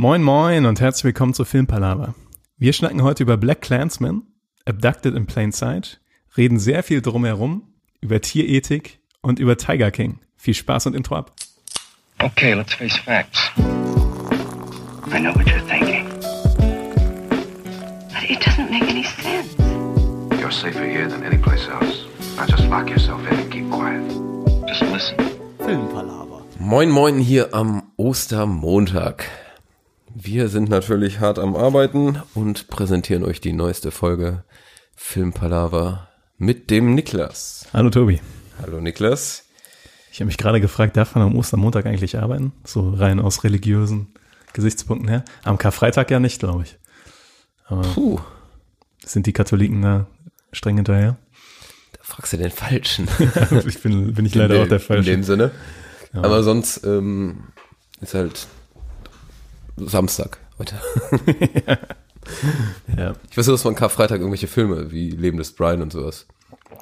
Moin moin und herzlich willkommen zu Filmpalava. Wir schnacken heute über Black Clansman, Abducted in Plain Sight, reden sehr viel drumherum, über Tierethik und über Tiger King. Viel Spaß und Intro ab. Okay, let's face facts. I know what you're thinking. But it doesn't make any sense. You're safer here than any place else. Now just lock yourself in and keep quiet. Just listen. Moin Moin hier am Ostermontag. Wir sind natürlich hart am Arbeiten und präsentieren euch die neueste Folge Filmpalava mit dem Niklas. Hallo Tobi. Hallo Niklas. Ich habe mich gerade gefragt, darf man am Ostermontag eigentlich arbeiten? So rein aus religiösen Gesichtspunkten her. Am Karfreitag ja nicht, glaube ich. Aber Puh, sind die Katholiken da streng hinterher? da fragst du den Falschen. ich bin, bin ich leider in auch der dem, Falsche. In dem Sinne. Aber sonst ähm, ist halt Samstag heute. Ja. Ich weiß nur, dass man Karfreitag irgendwelche Filme wie Leben des Brian und sowas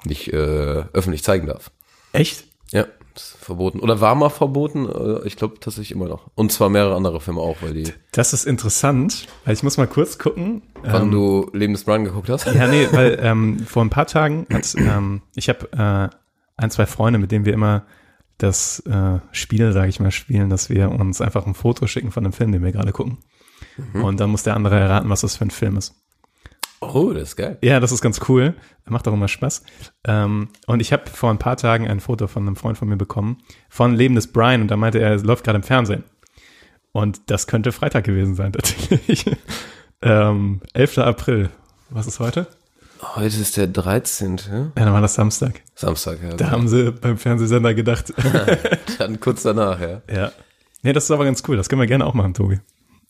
nicht äh, öffentlich zeigen darf. Echt? Ja, ist verboten. Oder war mal verboten, äh, ich glaube tatsächlich immer noch. Und zwar mehrere andere Filme auch, weil die, Das ist interessant, weil ich muss mal kurz gucken. wann ähm, du Leben des Brian geguckt hast. Ja, nee, weil ähm, vor ein paar Tagen hat, ähm, ich habe äh, ein, zwei Freunde, mit denen wir immer das äh, Spiel, sage ich mal, spielen, dass wir uns einfach ein Foto schicken von dem Film, den wir gerade gucken. Und dann muss der andere erraten, was das für ein Film ist. Oh, das ist geil. Ja, das ist ganz cool. Macht auch immer Spaß. Ähm, und ich habe vor ein paar Tagen ein Foto von einem Freund von mir bekommen von Leben des Brian und da meinte er, es läuft gerade im Fernsehen. Und das könnte Freitag gewesen sein, tatsächlich. ähm, 11. April. Was ist heute? Heute ist der 13. Ja, dann war das Samstag. Samstag, ja. Da haben sie beim Fernsehsender gedacht. Dann kurz danach, ja. ja. Nee, das ist aber ganz cool. Das können wir gerne auch machen, Tobi.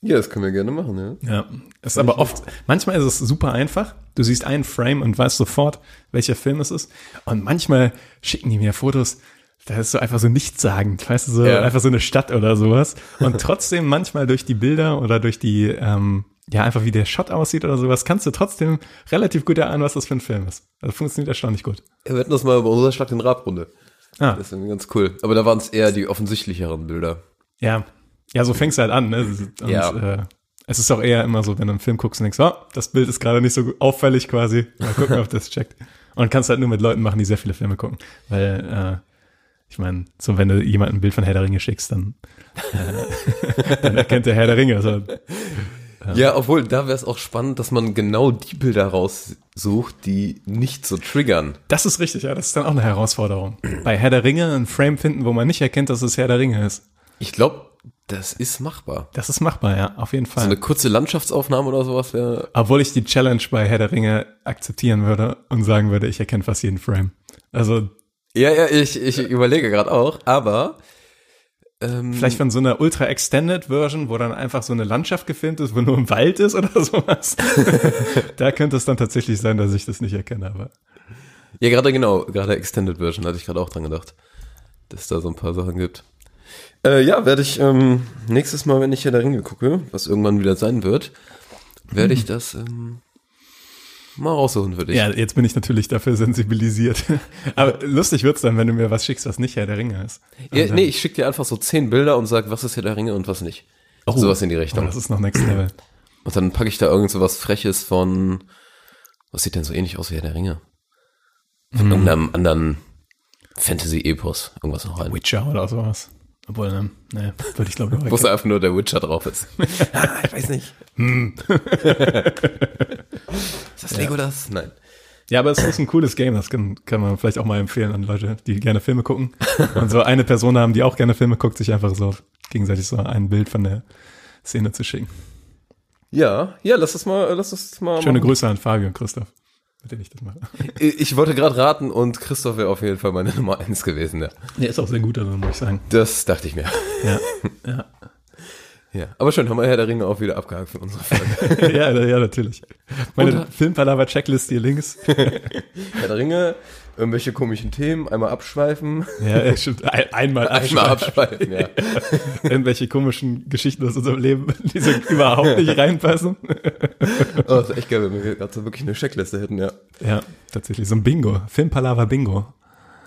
Ja, das können wir gerne machen, ja. Ja. Das ist aber oft, manchmal ist es super einfach. Du siehst einen Frame und weißt sofort, welcher Film es ist. Und manchmal schicken die mir Fotos, da ist so einfach so nichtssagend, weißt du, so Ja. einfach so eine Stadt oder sowas. Und trotzdem manchmal durch die Bilder oder durch die, ähm, ja, einfach wie der Shot aussieht oder sowas, kannst du trotzdem relativ gut erahnen, was das für ein Film ist. Also funktioniert erstaunlich gut. Wir hatten das mal bei unserer Schlag den Rabrunde. Ah, Das ist ganz cool. Aber da waren es eher die offensichtlicheren Bilder. Ja, ja, so fängst du halt an. Ne? Und, Ja. Äh, es ist auch eher immer so, wenn du einen Film guckst und denkst, oh, das Bild ist gerade nicht so auffällig quasi. Mal gucken, ob das checkt. Und kannst halt nur mit Leuten machen, die sehr viele Filme gucken. Weil, äh, ich meine, so wenn du jemandem ein Bild von Herr der Ringe schickst, dann, äh, dann erkennt der Herr der Ringe. Also, Ja, obwohl, da wäre es auch spannend, dass man genau die Bilder raussucht, die nicht so triggern. das ist richtig, ja, das ist dann auch eine Herausforderung. Bei Herr der Ringe einen Frame finden, wo man nicht erkennt, dass es Herr der Ringe ist. Ich glaube, das ist machbar. Das ist machbar, ja, auf jeden So Fall. eine kurze Landschaftsaufnahme oder sowas wäre. Obwohl ich die Challenge bei Herr der Ringe akzeptieren würde und sagen würde, ich erkenne fast jeden Frame. Also Ja, ja, ich, ich überlege gerade auch, aber ähm, vielleicht von so einer ultra extended Version, wo dann einfach so eine Landschaft gefilmt ist, wo nur ein Wald ist oder sowas. da könnte es dann tatsächlich sein, dass ich das nicht erkenne, aber Ja, gerade genau, gerade Extended Version hatte ich gerade auch dran gedacht, dass da so ein paar Sachen gibt. Äh, ja, werde ich ähm, nächstes Mal, wenn ich hier der Ringe gucke, was irgendwann wieder sein wird, werde ich das ähm, mal raussuchen für dich. ja, jetzt bin ich natürlich dafür sensibilisiert. aber lustig wird's dann, wenn du mir was schickst, was nicht Herr der Ringe ist. Ja, nee, ich schicke dir einfach so zehn Bilder und sag, was ist hier der Ringe und was nicht. Sowas in die Oh, Richtung. das ist noch Next Level. Und dann packe ich da irgend so was Freches von, was sieht denn so ähnlich aus wie Herr der Ringe? Von Hm. irgendeinem anderen Fantasy-Epos, irgendwas noch rein. Witcher oder sowas. Obwohl, ne, ne, würde ich glaube Wo es einfach nur der Witcher drauf ist. ah, ich weiß nicht. Hm. ist das Legolas? Nein. Ja, aber es ist ein cooles Game, das kann, kann man vielleicht auch mal empfehlen an Leute, die gerne Filme gucken. Und so eine Person haben, die auch gerne Filme guckt, sich einfach so gegenseitig so ein Bild von der Szene zu schicken. Ja, ja, lass das mal, lass das mal. Schöne machen. Grüße an Fabio und Christoph, mit denen ich das mache. Ich wollte gerade raten und Christoph wäre auf jeden Fall meine Nummer eins gewesen. Ja. Der ist auch sehr gut darin, muss ich sagen. Das dachte ich mir. Ja, ja. Ja, aber schön, haben wir Herr der Ringe auch wieder abgehakt für unsere Folge. ja, ja, natürlich. Meine Filmpalava-Checklist hier links. Herr der Ringe, irgendwelche komischen Themen, einmal abschweifen, Ja, stimmt. Ein, einmal einmal abschreiben. abschweifen, ja. Irgendwelche komischen Geschichten aus unserem Leben, die so überhaupt nicht reinpassen. Oh, das ist echt geil, wenn wir gerade so wirklich eine Checkliste hätten, ja. Ja, tatsächlich. So ein Bingo. Filmpalava Bingo.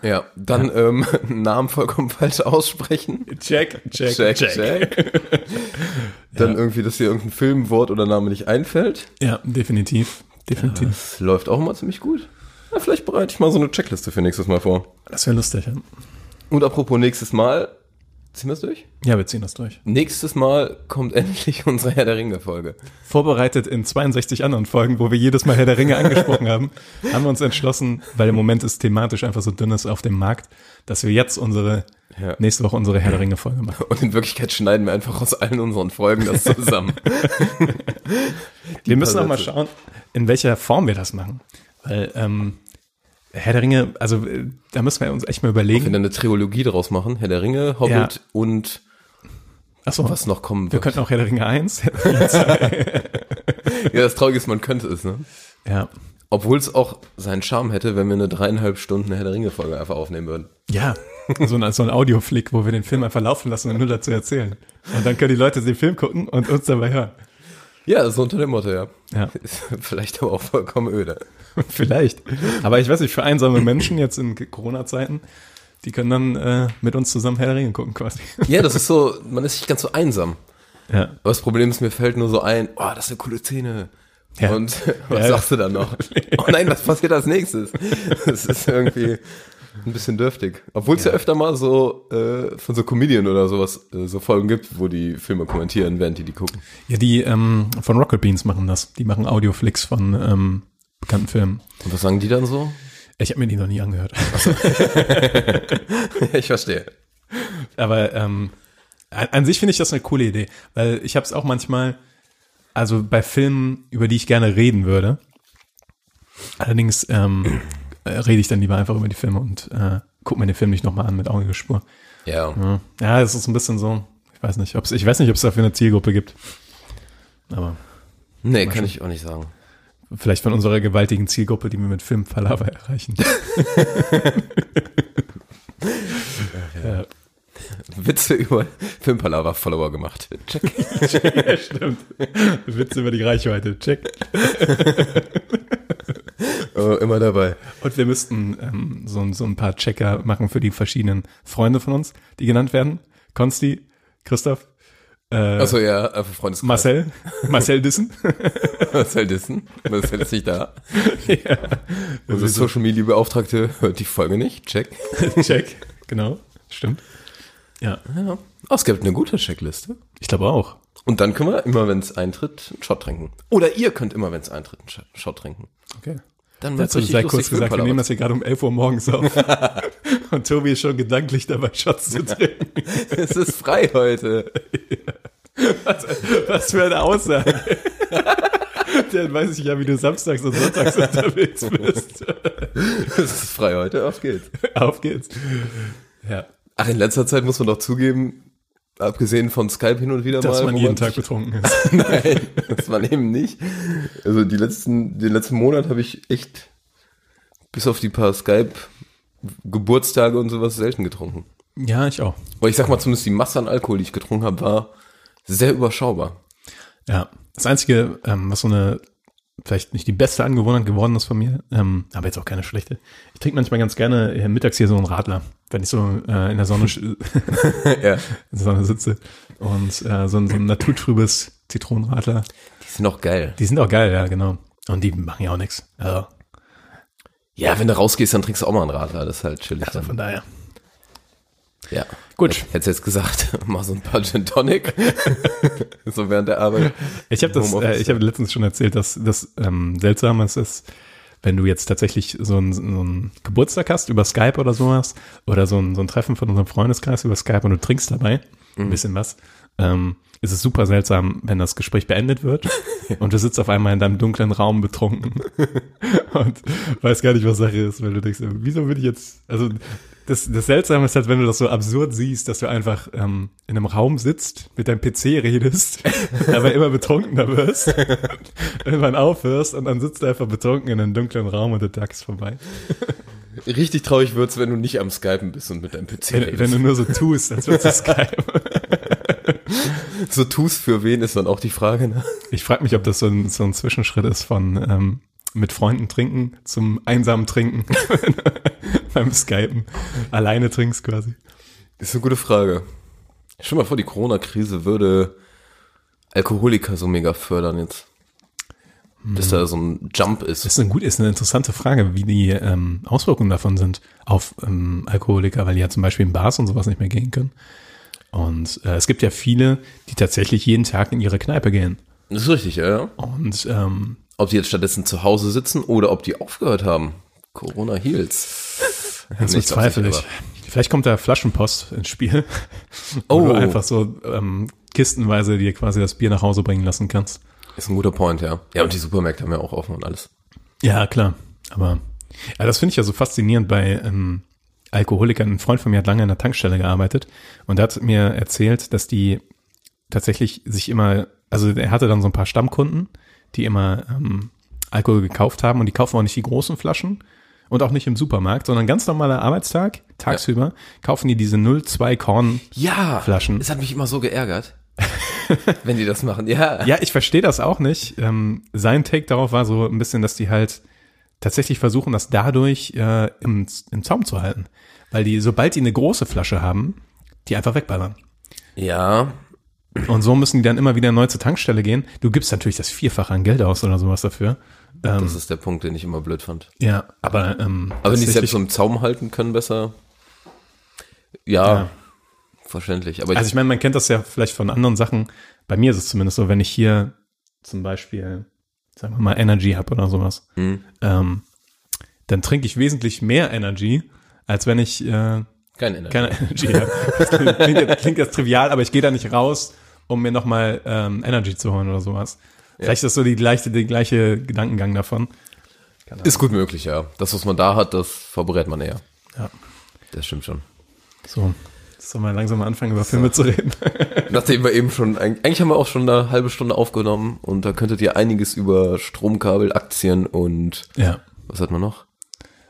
Ja, dann ähm, Namen vollkommen falsch aussprechen. Check, check, Check, check. Dann irgendwie, dass dir irgendein Filmwort oder Name nicht einfällt. Ja, definitiv. Definitiv. Das läuft auch immer ziemlich gut. Ja, vielleicht bereite ich mal so eine Checkliste für nächstes Mal vor. Das wäre lustig. Ja? Und apropos nächstes Mal, ziehen wir es durch? ja, wir ziehen das durch. Nächstes Mal kommt endlich unsere Herr der Ringe-Folge. Vorbereitet in 62 anderen Folgen, wo wir jedes Mal Herr der Ringe angesprochen haben, haben wir uns entschlossen, weil im Moment ist thematisch einfach so dünnes auf dem Markt, dass wir jetzt unsere, Ja. nächste Woche unsere Herr der Ringe Folge machen. Und in Wirklichkeit schneiden wir einfach aus allen unseren Folgen das zusammen. Wir müssen auch mal schauen, in welcher Form wir das machen. Weil, ähm, Herr der Ringe, also äh, da müssen wir uns echt mal Wenn wir überlegen. eine Trilogie daraus machen, Herr der Ringe, Hobbit Ja. und Achso, was noch kommen wir wird. könnten auch Herr der Ringe 1. Ja, das Traurige ist, man könnte es, ne? ja. Obwohl es auch seinen Charme hätte, wenn wir eine dreieinhalb Stunden Herr der Ringe-Folge einfach aufnehmen würden. Ja, so ein, so ein Audioflick, wo wir den Film einfach laufen lassen und nur dazu erzählen. Und dann können die Leute den Film gucken und uns dabei hören. Ja, so unter dem Motto, ja. Ja, vielleicht aber auch vollkommen öde. vielleicht. Aber ich weiß nicht, für einsame Menschen jetzt in Corona-Zeiten, die können dann äh, mit uns zusammen Herr der Ringe gucken quasi. Ja, das ist so, man ist nicht ganz so einsam. Ja. Aber das Problem ist, mir fällt nur so ein, oh, das ist eine coole Szene. Ja. Und was Ja, sagst du dann noch? Oh nein, was passiert als nächstes? Das ist irgendwie ein bisschen dürftig. Obwohl es ja. öfter mal so äh, von so Comedian oder sowas äh, so Folgen gibt, wo die Filme kommentieren, während die die gucken. Ja, die ähm, von Rocket Beans machen das. Die machen Audioflicks von ähm, bekannten Filmen. Und was sagen die dann so? Ich habe mir die noch nie angehört. ich verstehe. Aber ähm, an, an sich finde ich das eine coole Idee, weil ich habe es auch manchmal, also bei Filmen, über die ich gerne reden würde. Allerdings ähm, äh, rede ich dann lieber einfach über die Filme und äh, guck mir den Film nicht nochmal an mit Augespur. Ja. Ja, ja, es ist ein bisschen so. Ich weiß nicht, ob's, ich weiß nicht, ob es dafür eine Zielgruppe gibt. Aber Nee, kann ich auch nicht sagen. vielleicht von unserer gewaltigen Zielgruppe, die wir mit Filmpalava erreichen. ja, Witze über Filmpalava-Follower gemacht. Check. ja, stimmt. Witz über die Reichweite. Check. Oh, immer dabei. Und wir müssten ähm, so, so ein paar Checker machen für die verschiedenen Freunde von uns, die genannt werden. Konsti, Christoph, äh, Achso, ja, einfach Freundeskreis. Marcel, Marcel Dissen. Marcel Dissen. Marcel ist nicht da. ja. Unsere Social Media Beauftragte hört die Folge nicht. Check. Check, genau, stimmt. Ja, Ja. Oh, es gibt eine gute Checkliste. ich glaube auch. Und dann können wir immer, wenn es eintritt, einen Shot trinken. Oder ihr könnt immer, wenn es eintritt, einen Sh- Shot trinken. Okay. Dann Dazu richtig sei kurz gesagt, wir nehmen das hier gerade um 11 Uhr morgens auf. Und Tobi ist schon gedanklich dabei, Shots zu trinken. Es ist frei heute. Was, was für eine Aussage. Dann weiß ich ja, wie du samstags und sonntags unterwegs bist. Es ist frei heute. Auf geht's. Auf geht's. Ja, Ach, in letzter Zeit muss man doch zugeben, abgesehen von Skype hin und wieder dass mal. man wo jeden Tag betrunken ist. Nein, das war eben nicht. Also die letzten, den letzten Monat habe ich echt bis auf die paar Skype Geburtstage und sowas selten getrunken. Ja, ich auch. Aber ich sag mal, zumindest die Masse an Alkohol, die ich getrunken habe, war sehr überschaubar. Ja, das Einzige, ähm, was so eine, vielleicht nicht die beste Angewohnheit geworden ist von mir, ähm, aber jetzt auch keine schlechte. Ich trinke manchmal ganz gerne äh, mittags hier so einen Radler, wenn ich so äh, in der Sonne, ja. in der Sonne sitze und äh, so, ein, so ein naturtrübes Zitronenradler. Die sind auch geil. Die sind auch geil, ja, genau. Und die machen ja auch nichts. Also, Ja, wenn du rausgehst, dann trinkst du auch mal einen Radler. Das ist halt chillig. also von dann. daher. Ja. Gut. Hättest jetzt gesagt, mach so ein paar Gin Tonic. so während der Arbeit. Ich habe das, äh, ich habe letztens schon erzählt, dass das ähm, seltsam ist, ist, wenn du jetzt tatsächlich so einen so einen Geburtstag hast über Skype oder sowas oder so ein, so ein Treffen von unserem Freundeskreis über Skype und du trinkst dabei ein bisschen was, ähm, ist es super seltsam, wenn das Gespräch beendet wird und du sitzt auf einmal in deinem dunklen Raum betrunken und weißt gar nicht, was Sache ist, weil du denkst, wieso bin ich jetzt, also das, das Seltsame ist halt, wenn du das so absurd siehst, dass du einfach ähm, in einem Raum sitzt, mit deinem PC redest, aber immer betrunkener wirst, irgendwann aufhörst und dann sitzt du einfach betrunken in einem dunklen Raum und der Tag ist vorbei. Richtig traurig wird's, wenn du nicht am Skypen bist und mit deinem PC Wenn, redest. wenn du nur so tust, als würdest du Skype. so tust für wen, ist dann auch die Frage. Ne? Ich frage mich, ob das so ein, so ein Zwischenschritt ist von ähm, mit Freunden trinken zum einsamen Trinken. beim Skypen alleine trinkst quasi. Ist eine gute Frage. Stell dir mal vor, die Corona-Krise würde Alkoholiker so mega fördern jetzt. Dass da so ein Jump ist. Das ist eine, gut, ist eine interessante Frage, wie die ähm, Auswirkungen davon sind auf ähm, Alkoholiker, weil die ja zum Beispiel in Bars und sowas nicht mehr gehen können. Und äh, es gibt ja viele, die tatsächlich jeden Tag in ihre Kneipe gehen. Das ist richtig, ja. ja. Und ähm, Ob die jetzt stattdessen zu Hause sitzen oder ob die aufgehört haben. Corona heals. Das bezweifle ich. Vielleicht kommt da Flaschenpost ins Spiel. Oh. Wo du einfach so ähm, kistenweise dir quasi das Bier nach Hause bringen lassen kannst. Ist ein guter Point, ja. Ja, und die Supermärkte haben ja auch offen und alles. Ja, klar. Aber ja, das finde ich ja so faszinierend bei ähm, Alkoholikern. Ein Freund von mir hat lange in der Tankstelle gearbeitet und der hat mir erzählt, dass die tatsächlich sich immer, also er hatte dann so ein paar Stammkunden, die immer ähm, Alkohol gekauft haben und die kaufen auch nicht die großen Flaschen und auch nicht im Supermarkt, sondern ganz normaler Arbeitstag, tagsüber, kaufen die diese 0,2 Korn. Ja, Flaschen. Es hat mich immer so geärgert, wenn die das machen. Ja. Ja, ich verstehe das auch nicht. Ähm, sein Take darauf war so ein bisschen, dass die halt tatsächlich versuchen, das dadurch äh, im, im Zaum zu halten. Weil die, sobald die eine große Flasche haben, die einfach wegballern. Ja, Und so müssen die dann immer wieder neu zur Tankstelle gehen. Du gibst natürlich das Vierfache an Geld aus oder sowas dafür. Ähm, das ist der Punkt, den ich immer blöd fand. ja, aber ähm, Aber wenn die es selbst im Zaum halten können, besser. Ja, Ja. verständlich. Aber Also ich meine, man kennt das ja vielleicht von anderen Sachen. Bei mir ist es zumindest so, wenn ich hier zum Beispiel, sagen wir mal, Energy habe oder sowas, Mhm. ähm, dann trinke ich wesentlich mehr Energy, als wenn ich äh, kein Energy. keine Energy habe. Das klingt, klingt, jetzt, klingt jetzt trivial, aber ich gehe da nicht raus, um mir nochmal ähm, Energy zu holen oder sowas. Vielleicht ist das so die gleiche, die gleiche Gedankengang davon. Ist gut möglich, ja. Das, was man da hat, das verbrät man eher. Ja. Das stimmt schon. So, jetzt sollen wir langsam mal anfangen, über Filme zu reden. Nachdem wir eben schon, eigentlich haben wir auch schon eine halbe Stunde aufgenommen und da könntet ihr einiges über Stromkabel, Aktien und ja, was hat man noch?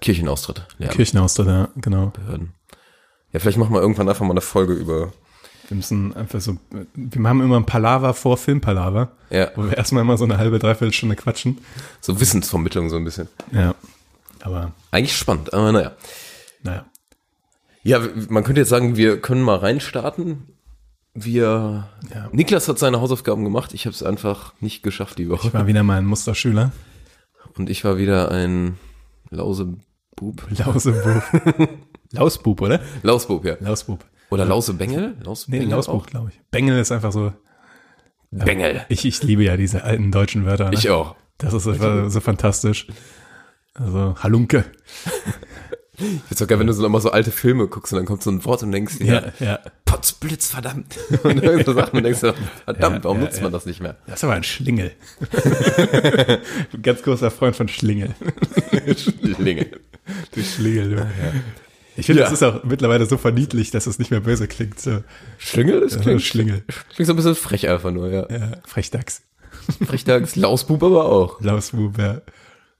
Kirchenaustritt lernen. Kirchenaustritt, ja, genau. Behörden. Ja, vielleicht machen wir irgendwann einfach mal eine Folge über. Wir müssen einfach so, wir haben immer ein Palaver vor Filmpalaver, Ja, wo wir erstmal immer so eine halbe, dreiviertel Stunde quatschen. so Wissensvermittlung so ein bisschen. Ja, aber Eigentlich spannend, aber naja. naja. Ja, man könnte jetzt sagen, wir können mal reinstarten. Wir. Ja. Niklas hat seine Hausaufgaben gemacht. Ich habe es einfach nicht geschafft die Woche. Ich war wieder mal ein Musterschüler. Und ich war wieder ein Lausebub. Lausebub. Lausbub, oder? Lausbub, ja. Lausbub. Oder Lausebengel? Lausbengel Nee, Lausbub, auch? glaube ich. Bengel ist einfach so. Bengel. Ich, ich liebe ja diese alten deutschen Wörter. Ne? Ich auch. Das ist einfach so fantastisch. Also, Halunke. Ich find's geil, wenn du so nochmal so alte Filme guckst und dann kommt so ein Wort und denkst dir, Ja, ja. Potzblitz, verdammt. Und irgend so Sachen und denkst dir, verdammt, Ja, warum ja, nutzt ja. man das nicht mehr? Das ist aber ein Schlingel. ein ganz großer Freund von Schlingel. Schlinge. Du Schlingel, du. Ich finde, Ja. das ist auch mittlerweile so verniedlicht, dass es nicht mehr böse klingt. So. Schlingel? Das Ja, klingt, Schlingel. klingt so ein bisschen frech einfach nur, ja. Ja, Frechdachs. Frechtags, Lausbub aber auch. Lausbub, ja.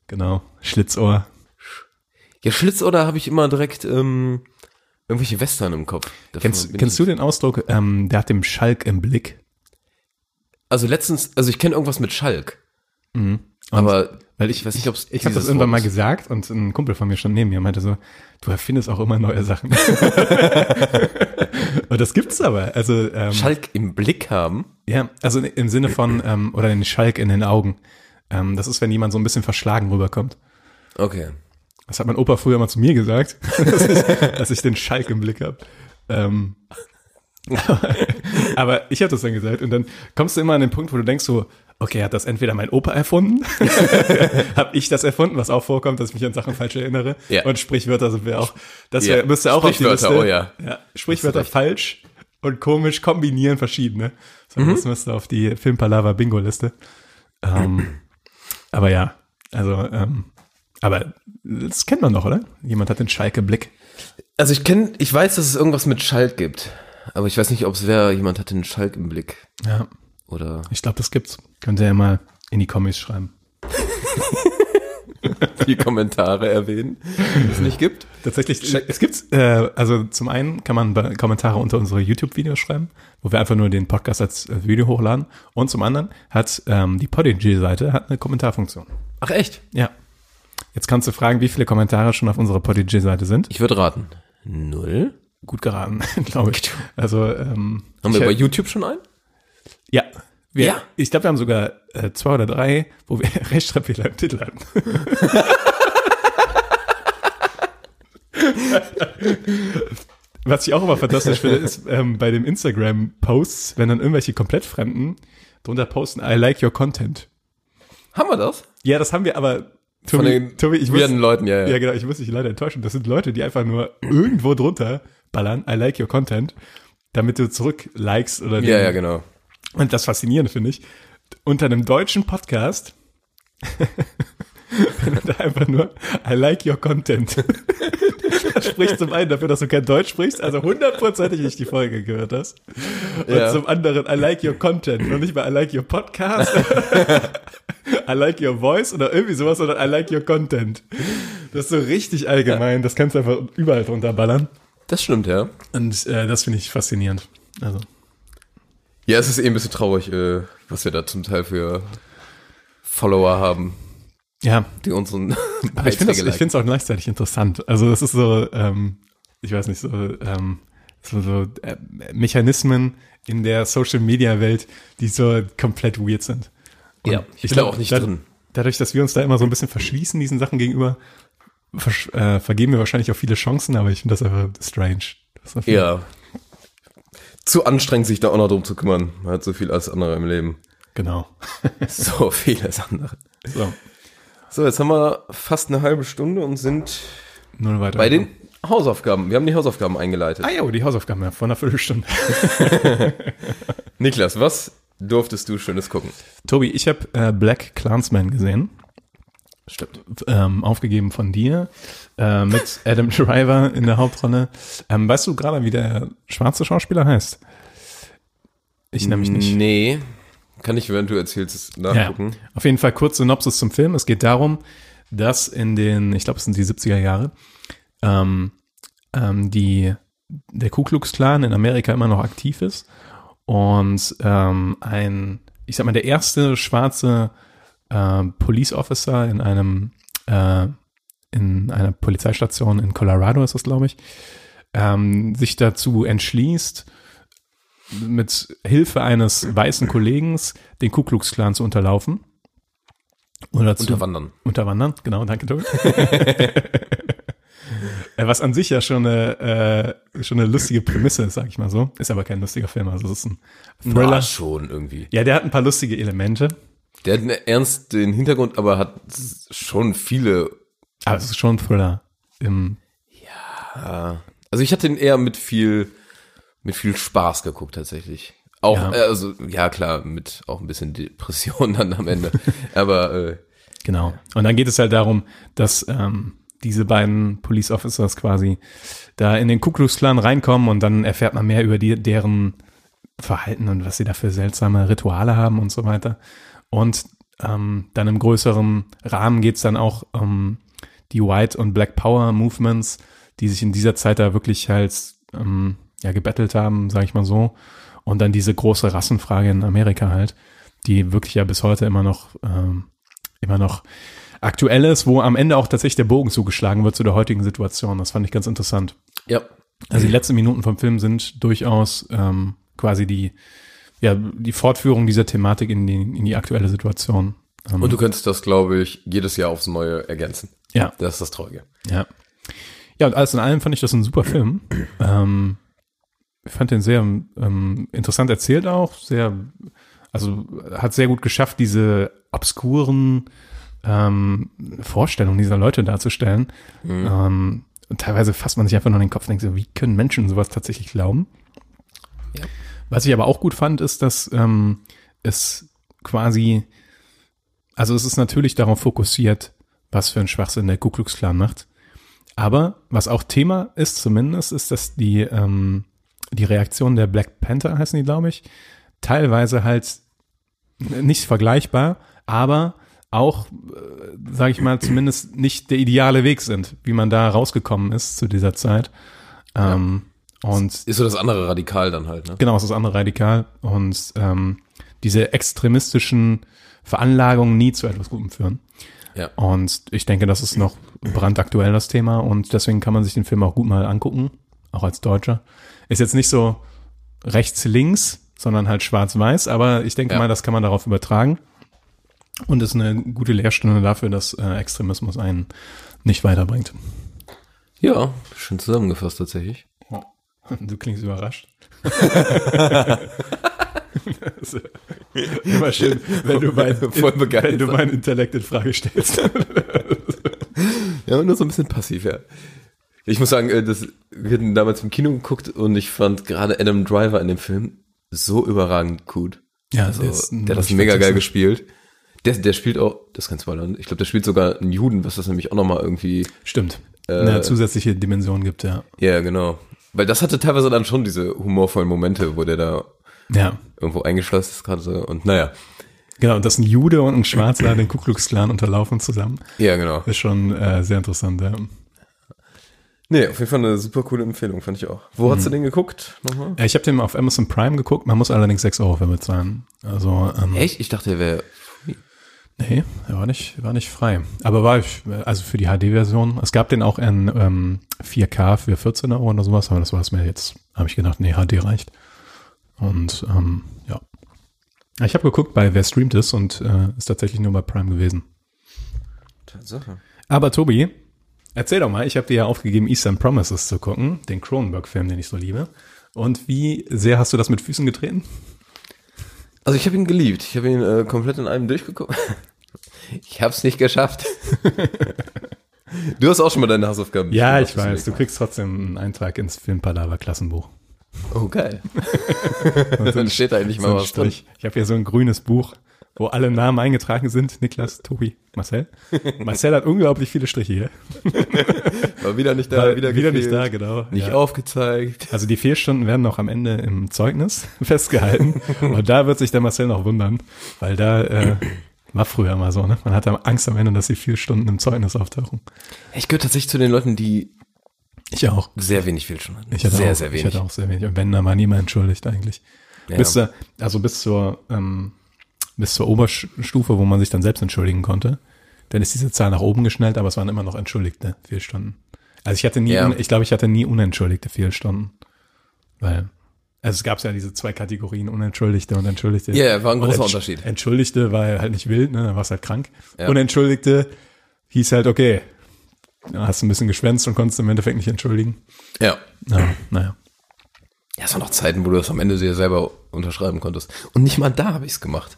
Genau. Schlitzohr. Ja, Schlitzohr habe ich immer direkt ähm, irgendwelche Western im Kopf. Davon Kennst, kennst du den Ausdruck, ähm, der hat den Schalk im Blick? Also letztens, also ich kenne irgendwas mit Schalk. Und aber weil ich, weiß nicht, ob Ich habe das irgendwann mal gesagt und ein Kumpel von mir stand neben mir und meinte so, du erfindest auch immer neue Sachen. und das gibt's aber. Also ähm, Schalk im Blick haben. ja, also im Sinne von ähm, oder den Schalk in den Augen. Ähm, das ist, wenn jemand so ein bisschen verschlagen rüberkommt. Okay. Das hat mein Opa früher mal zu mir gesagt, dass, ich, dass ich den Schalk im Blick habe. Ähm, aber ich habe das dann gesagt und dann kommst du immer an den Punkt, wo du denkst so, okay, hat das entweder mein Opa erfunden, habe ich das erfunden, was auch vorkommt, dass ich mich an Sachen falsch erinnere Ja. und Sprichwörter sind wir auch, das Ja. müsste auch auf die Sprichwörter, Liste. oh ja. ja Sprichwörter falsch und komisch kombinieren verschiedene. So, Mhm. Das müsste auf die Filmpalava Bingo Liste. Ähm, aber ja, also ähm, aber das kennt man doch, oder? Jemand hat den Schalke-Blick. Also ich kenne, ich weiß, dass es irgendwas mit Schalk gibt. Aber ich weiß nicht, ob es wäre, jemand hat den Schalk im Blick. Ja, Oder ich glaube, das gibt's. Könnt ihr ja mal in die Comics schreiben. die Kommentare erwähnen, die es nicht gibt. Tatsächlich, es gibt's, äh, also zum einen kann man Kommentare unter unsere YouTube-Videos schreiben, wo wir einfach nur den Podcast als äh, Video hochladen. Und zum anderen hat ähm, die Podigy-Seite hat eine Kommentarfunktion. Ach echt? Ja. Jetzt kannst du fragen, wie viele Kommentare schon auf unserer Podigy-Seite sind. Ich würde raten. Null? Gut geraten, glaube ich. Also, ähm, Haben wir bei YouTube schon einen? Ja. Wir, Ja. Ich glaube, wir haben sogar äh, zwei oder drei, wo wir Rechtschreibfehler im Titel hatten. Was ich auch immer fantastisch finde, ist ähm, bei den Instagram-Posts, wenn dann irgendwelche komplett Fremden drunter posten, I like your content. Haben wir das? Ja, das haben wir aber, Von Tobi, den Tobi ich muss, Leuten, ja, ja. ja genau, ich muss dich leider enttäuschen. Das sind Leute, die einfach nur irgendwo drunter ballern, I like your content, damit du zurück likest oder Ja, ja, genau. und das Faszinierende finde ich, unter einem deutschen Podcast da einfach nur I like your content. Das spricht zum einen dafür, dass du kein Deutsch sprichst, also hundertprozentig nicht die Folge gehört hast. Und Ja. zum anderen I like your content. Und nicht mal I like your podcast, I like your voice oder irgendwie sowas, sondern I like your content. Das ist so richtig allgemein. Das kannst du einfach überall drunter ballern. Das stimmt, ja. Und äh, das finde ich faszinierend. Also. Ja, es ist eh ein bisschen traurig, äh, was wir da zum Teil für Follower haben, Ja, die unseren Aber ich finde es auch gleichzeitig interessant. Also das ist so, ähm, ich weiß nicht, so, ähm, so, so äh, Mechanismen in der Social-Media-Welt, die so komplett weird sind. Und Ja, ich bin da glaub, auch nicht da, drin. Dadurch, dass wir uns da immer so ein bisschen verschließen, diesen Sachen gegenüber, äh, vergeben wir wahrscheinlich auch viele Chancen, aber ich finde das einfach strange. Das Ja. Zu anstrengend, sich da auch noch drum zu kümmern. Man hat so viel als andere im Leben. Genau. So viel als andere. So, So, jetzt haben wir fast eine halbe Stunde und sind nur weiter. bei den Hausaufgaben. Wir haben die Hausaufgaben eingeleitet. Ah ja, die Hausaufgaben ja, vor einer Viertelstunde. Niklas, was durftest du Schönes gucken? Tobi, ich habe äh, Black Clansman gesehen. Stimmt. ähm, aufgegeben von dir, äh, mit Adam Driver in der Hauptrolle. Ähm, weißt du gerade, wie der schwarze Schauspieler heißt? Ich nämlich nicht. Nee. Kann ich, während du erzählst, es Ja, nachgucken? auf jeden Fall kurz Synopsis zum Film. Es geht darum, dass in den, ich glaube, es sind die 70er Jahre, ähm, ähm, die, der Ku Klux Klan in Amerika immer noch aktiv ist und ähm, ein, ich sag mal, der erste schwarze äh, Police Officer in einem äh, in einer Polizeistation in Colorado ist das, glaube ich, ähm, sich dazu entschließt, mit Hilfe eines weißen Kollegen den Ku Klux Klan zu unterlaufen. Oder zu Unterwandern. unterwandern, genau, danke Tobi. Äh, Was an sich ja schon eine, äh, schon eine lustige Prämisse ist, sag ich mal so. Ist aber kein lustiger Film, also es ist ein Thriller. Na, schon irgendwie. Ja, der hat ein paar lustige Elemente, Der hat einen ernsten Hintergrund, aber hat schon viele. aber es ist schon ein Thriller. Im, Also ich hatte ihn eher mit viel, mit viel Spaß geguckt tatsächlich. Auch, Ja. äh, also ja klar, mit auch ein bisschen Depression dann am Ende. aber äh, genau. Und dann geht es halt darum, dass ähm, diese beiden Police Officers quasi da in den Ku Klux Klan reinkommen und dann erfährt man mehr über die, deren Verhalten und was sie da für seltsame Rituale haben und so weiter. Und ähm, dann im größeren Rahmen geht's dann auch um die White und Black Power Movements, die sich in dieser Zeit da wirklich halt ähm, ja gebettelt haben, sage ich mal so. Und dann diese große Rassenfrage in Amerika halt, die wirklich ja bis heute immer noch ähm, immer noch aktuell ist, wo am Ende auch tatsächlich der Bogen zugeschlagen wird zu der heutigen Situation. Das fand ich ganz interessant. ja, Also die letzten Minuten vom Film sind durchaus ähm, quasi die, ja, die Fortführung dieser Thematik in die, in die aktuelle Situation. Ähm, und du könntest das, glaube ich, jedes Jahr aufs Neue ergänzen. ja, Das ist das Traurige. ja. Ja, und alles in allem fand ich das ein super Film. Ähm, ich fand den sehr ähm, interessant erzählt auch, sehr, also hat sehr gut geschafft, diese obskuren ähm, Vorstellungen dieser Leute darzustellen. Ähm, und teilweise fasst man sich einfach nur in den Kopf und denkt so, wie können Menschen sowas tatsächlich glauben? Ja. Was ich aber auch gut fand, ist, dass ähm, es quasi, also es ist natürlich darauf fokussiert, was für ein Schwachsinn der Ku Klux Klan macht. Aber was auch Thema ist zumindest, ist, dass die, ähm, die Reaktion der Black Panther heißen die, glaube ich, teilweise halt nicht vergleichbar, aber auch, äh, sage ich mal, zumindest nicht der ideale Weg sind, wie man da rausgekommen ist zu dieser Zeit. Ähm, Und Ist so das andere Radikal dann halt, ne? Genau, ist das andere radikal. Und ähm, diese extremistischen Veranlagungen nie zu etwas Gutem führen. Ja. Und ich denke, das ist noch brandaktuell das Thema und deswegen kann man sich den Film auch gut mal angucken, auch als Deutscher. Ist jetzt nicht so rechts-links, sondern halt schwarz-weiß, aber ich denke Ja. mal, das kann man darauf übertragen und ist eine gute Lehrstunde dafür, dass äh, Extremismus einen nicht weiterbringt. Ja, schön zusammengefasst tatsächlich. Du klingst überrascht. Immer schön, wenn du mein, wenn du mein Intellekt in Frage stellst. Ja, nur so ein bisschen passiv, ja. Ich muss sagen, äh, das, wir hatten damals im Kino geguckt und ich fand gerade Adam Driver in dem Film so überragend gut. Ja, Also, der der hat das mega geil gespielt. Der, der spielt auch, das kannst du mal, ich glaube, der spielt sogar einen Juden, was das nämlich auch nochmal irgendwie, Stimmt. Äh, Eine zusätzliche Dimension gibt, ja. ja, genau. Weil das hatte teilweise dann schon diese humorvollen Momente, wo der da Ja. irgendwo eingeschlossen ist gerade so und naja. Genau, und dass ein Jude und ein Schwarzer den Ku Klux Klan unterlaufen zusammen, Ja, genau. ist schon äh, sehr interessant. Ja. Nee, auf jeden Fall eine super coole Empfehlung, fand ich auch. Wo hast du den geguckt? Nochmal? Äh, Ich habe den auf Amazon Prime geguckt, man muss allerdings 6 Euro für bezahlen. Also, ähm, Echt? Ich dachte, der wäre. Nee, er war nicht, war nicht frei. Aber war ich, also für die HD-Version. Es gab den auch in ähm, 4K für 14 Euro oder sowas, aber das war es mir jetzt. Habe ich gedacht, nee, HD reicht. Und ähm, ja. Ich habe geguckt bei Wer streamt es und äh, ist tatsächlich nur bei Prime gewesen. Tatsache. Aber Tobi, erzähl doch mal, ich habe dir ja aufgegeben, Eastern Promises zu gucken, den Cronenberg-Film, den ich so liebe. Und wie sehr hast du das mit Füßen getreten? Also ich habe ihn geliebt. Ich habe ihn äh, komplett in einem durchgeguckt. Ich habe es nicht geschafft. du hast auch schon mal deine Hausaufgaben. Ja, ich weiß. Du kriegst trotzdem einen Eintrag ins Filmpalaver-Klassenbuch. Oh, geil. Dann steht da endlich So mal was drin. Strich. Ich habe hier so ein grünes Buch, wo alle Namen eingetragen sind. Niklas, Tobi, Marcel. Marcel hat unglaublich viele Striche hier. War wieder nicht da, War wieder, wieder nicht da, genau. Nicht Ja. aufgezeigt. Also die Fehlstunden werden noch am Ende im Zeugnis festgehalten. Und da wird sich der Marcel noch wundern, weil da äh, war früher mal so, ne? Man hatte Angst am Ende, dass die Fehlstunden im Zeugnis auftauchen. Ich gehöre tatsächlich zu den Leuten, die Ich auch. sehr wenig Fehlstunden. Ich hatte sehr, auch, sehr Ich wenig. hatte auch sehr wenig. Und wenn, dann war niemand entschuldigt eigentlich. Ja. Bis, zur- also bis zur, ähm, bis zur Oberstufe, wo man sich dann selbst entschuldigen konnte. Dann ist diese Zahl nach oben geschnellt, aber es waren immer noch entschuldigte Fehlstunden. Also ich hatte nie, Ja. ich glaube, ich hatte nie unentschuldigte Fehlstunden. Weil, also es gab ja diese zwei Kategorien, unentschuldigte und entschuldigte. Ja, ja, war ein großer entsch- Unterschied. Entschuldigte war halt nicht wild, ne, dann warst halt krank. Ja. Unentschuldigte hieß halt, okay, hast du ein bisschen geschwänzt und konntest im Endeffekt nicht entschuldigen. Ja. Ja, naja. Ja, es waren noch Zeiten, wo du das am Ende dir selber unterschreiben konntest. Und nicht mal da habe ich es gemacht.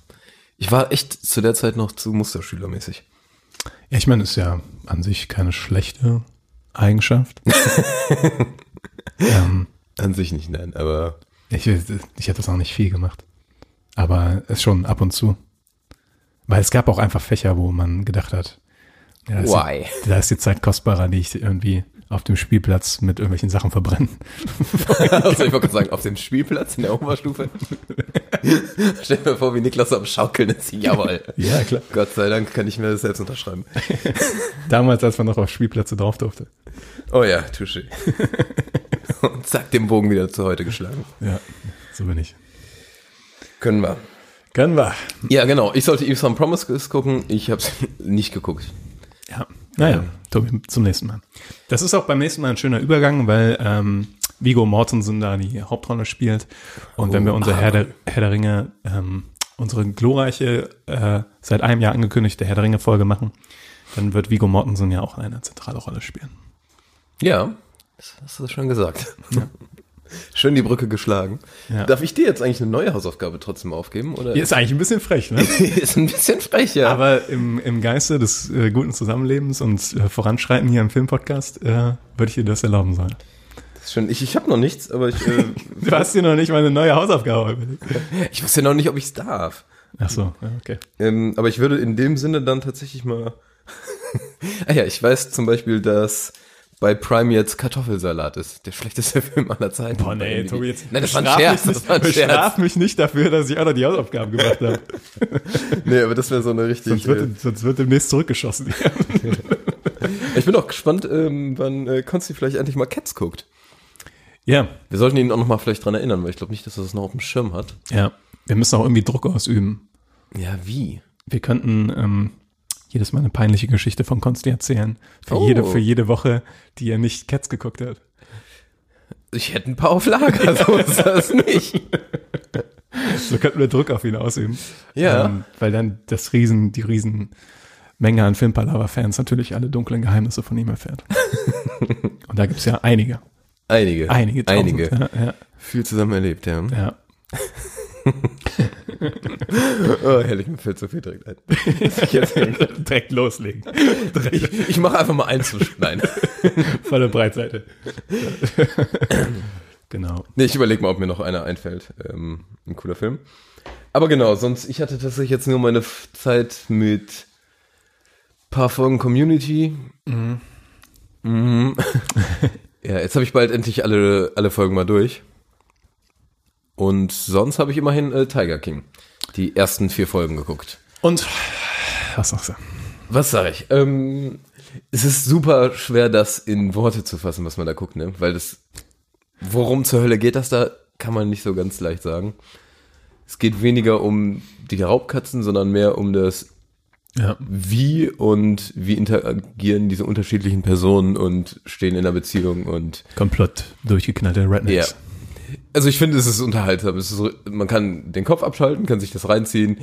Ich war echt zu der Zeit noch zu Musterschülermäßig. Ja, ich meine, ist ja an sich keine schlechte Eigenschaft. ähm, An sich nicht, nein, aber ich, ich hätte das auch nicht viel gemacht. Aber es schon ab und zu. Weil es gab auch einfach Fächer, wo man gedacht hat, ja, da ist Why? Die, da ist die Zeit kostbarer, die ich irgendwie auf dem Spielplatz mit irgendwelchen Sachen verbrenne. also ich wollte sagen, auf dem Spielplatz in der Oberstufe. Stell dir mal vor, wie Niklas so am Schaukeln ist. Jawohl. Ja, klar. Gott sei Dank kann ich mir das selbst unterschreiben. Damals, als man noch auf Spielplätze drauf durfte. Oh ja, touché. Und zack, den Bogen wieder zu heute geschlagen. Ja, so bin ich. Können wir. Können wir. Ja, genau. Ich sollte Eve's on Promises gucken. Ich habe es nicht geguckt. Ja, naja, Tobi, zum nächsten Mal. Das ist auch beim nächsten Mal ein schöner Übergang, weil ähm, Vigo Mortensen da die Hauptrolle spielt. Und wenn wir unsere Herr der, Herr der Ringe, ähm, unsere glorreiche, äh, seit einem Jahr angekündigte Herr der Ringe-Folge machen, dann wird Vigo Mortensen ja auch eine zentrale Rolle spielen. Ja, das hast du schon gesagt. Schön die Brücke geschlagen. Ja. Darf ich dir jetzt eigentlich eine neue Hausaufgabe trotzdem aufgeben? Oder? Ist eigentlich ein bisschen frech, ne? ist ein bisschen frech, ja. Aber im, im Geiste des äh, guten Zusammenlebens und äh, Voranschreiten hier im Filmpodcast äh, würde ich dir das erlauben sollen. Das ist schön. Ich, ich habe noch nichts, aber ich, äh, Du hast dir noch nicht mal eine neue Hausaufgabe überlegt. ich wusste noch nicht, ob ich es darf. Ach so, ja, okay. Ähm, aber ich würde in dem Sinne dann tatsächlich mal. ah ja, ich weiß zum Beispiel, dass bei Prime jetzt Kartoffelsalat ist. Der schlechteste Film aller Zeiten. Boah, nee, Tobi, jetzt Nein, das war ein Scherz. Mich Das war ein nicht, Scherz. bestraf mich nicht dafür, dass ich auch noch die Hausaufgaben gemacht habe. Nee, aber das wäre so eine richtig. sonst, wird, sonst wird demnächst zurückgeschossen. äh, ich bin auch gespannt, ähm, wann äh, Konsti vielleicht endlich mal Cats guckt. ja, Wir sollten ihn auch noch mal vielleicht dran erinnern, weil ich glaube nicht, dass er das noch auf dem Schirm hat. ja. Wir müssen auch irgendwie Druck ausüben. Ja, wie? Wir könnten ähm, jedes Mal eine peinliche Geschichte von Konsti erzählen. Für, Oh. jede, für jede Woche, die er nicht Cats geguckt hat. Ich hätte ein paar auf Lager, so ist das nicht. So könnten wir Druck auf ihn ausüben. Ja. Ähm, weil dann das Riesen, die riesen Menge an Filmpalava-Fans natürlich alle dunklen Geheimnisse von ihm erfährt. Und da gibt's ja einige. Einige. Einige. tausend, Einige. Ja, ja, Viel zusammen erlebt, ja. ja. Oh, herrlich, mir fällt so viel direkt ein. Jetzt- Direkt loslegen. ich, ich mache einfach mal eins Nein. Volle Breitseite. genau. Nee, ich überlege mal, ob mir noch einer einfällt. Ähm, ein cooler Film. Aber genau, sonst, ich hatte tatsächlich jetzt nur meine Zeit mit paar Folgen Community. Mhm. ja, jetzt habe ich bald endlich alle, alle Folgen mal durch. Und sonst habe ich immerhin äh, Tiger King. Die ersten vier Folgen geguckt. Und was sagst du? Was sag ich? Ähm, es ist super schwer, das in Worte zu fassen, was man da guckt, ne? Weil das, worum zur Hölle geht das da, kann man nicht so ganz leicht sagen. Es geht weniger um die Raubkatzen, sondern mehr um das Ja. Wie und wie interagieren diese unterschiedlichen Personen und stehen in einer Beziehung und Komplott durchgeknallte ja. Also ich finde, es ist unterhaltsam. Es ist so, man kann den Kopf abschalten, kann sich das reinziehen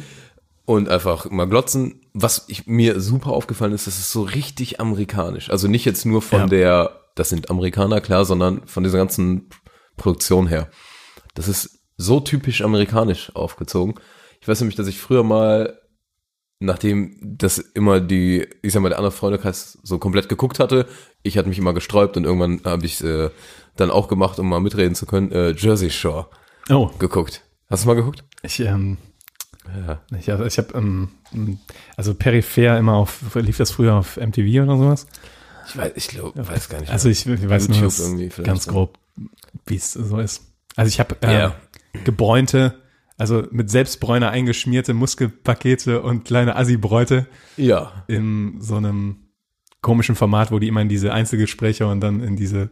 und einfach mal glotzen. Was ich, mir super aufgefallen ist, das ist so richtig amerikanisch. Also nicht jetzt nur von Ja. der, das sind Amerikaner, klar, sondern von dieser ganzen Produktion her. Das ist so typisch amerikanisch aufgezogen. Ich weiß nämlich, dass ich früher mal, nachdem das immer die, ich sag mal, der andere Freundekreis so komplett geguckt hatte, ich hatte mich immer gesträubt und irgendwann habe ich äh, dann auch gemacht, um mal mitreden zu können, äh, Jersey Shore Oh, geguckt. Hast du mal geguckt? ich, ähm, Ja. ich, hab- ich habe, ähm, also peripher immer auf, lief das früher auf MTV oder sowas? Ich weiß, ich glaube, weiß gar nicht. Also ich, ich weiß nur YouTube vielleicht ganz grob, wie es so ist. Also ich habe äh, Ja. gebräunte, also mit Selbstbräuner eingeschmierte Muskelpakete und kleine Assi-Bräute ja. in so einem komischen Format, wo die immer in diese Einzelgespräche und dann in diese